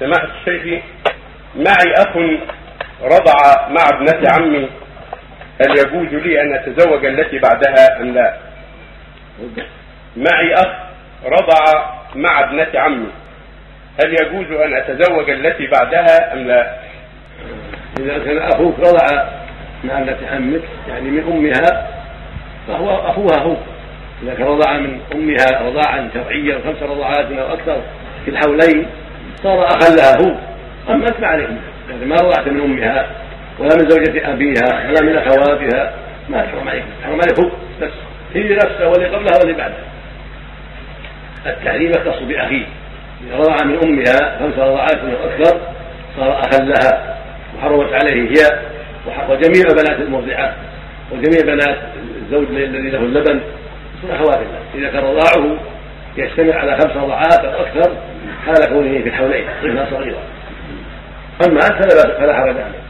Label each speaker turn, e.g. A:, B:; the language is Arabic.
A: سماحة الشيخ معي أخ رضع مع ابنة عمي هل يجوز لي أن أتزوج التي بعدها أم لا؟ معي أخ رضع مع ابنة عمي هل يجوز أن أتزوج التي بعدها أم لا؟
B: إذا كان أخوك رضع مع ابنة عمك يعني من أمها فهو أخوها هو إذا كان رضع من أمها رضاعا شرعيا خمس رضعات أو أكثر في الحولين صار أخا لها هو. أما أنت ما عليك يعني ما رضعت من أمها ولا من زوجة أبيها ولا من أخواتها. ما تحرم عليك. تحرم عليك هو. بس هي نفسها واللي قبلها واللي بعدها. التحريم يختص بأخيه. إذا رضع من أمها خمس رضعات أو أكثر صار أخا لها وحرمت عليه هي. وجميع بنات المرضعات وجميع بنات الزوج الذي له اللبن. من أخوات الله. إذا كان رضاعه يجتمع على خمس رضعات أو أكثر حال كونه في الحولين طفلا صغيرا. أما انت فلا حرج عليه.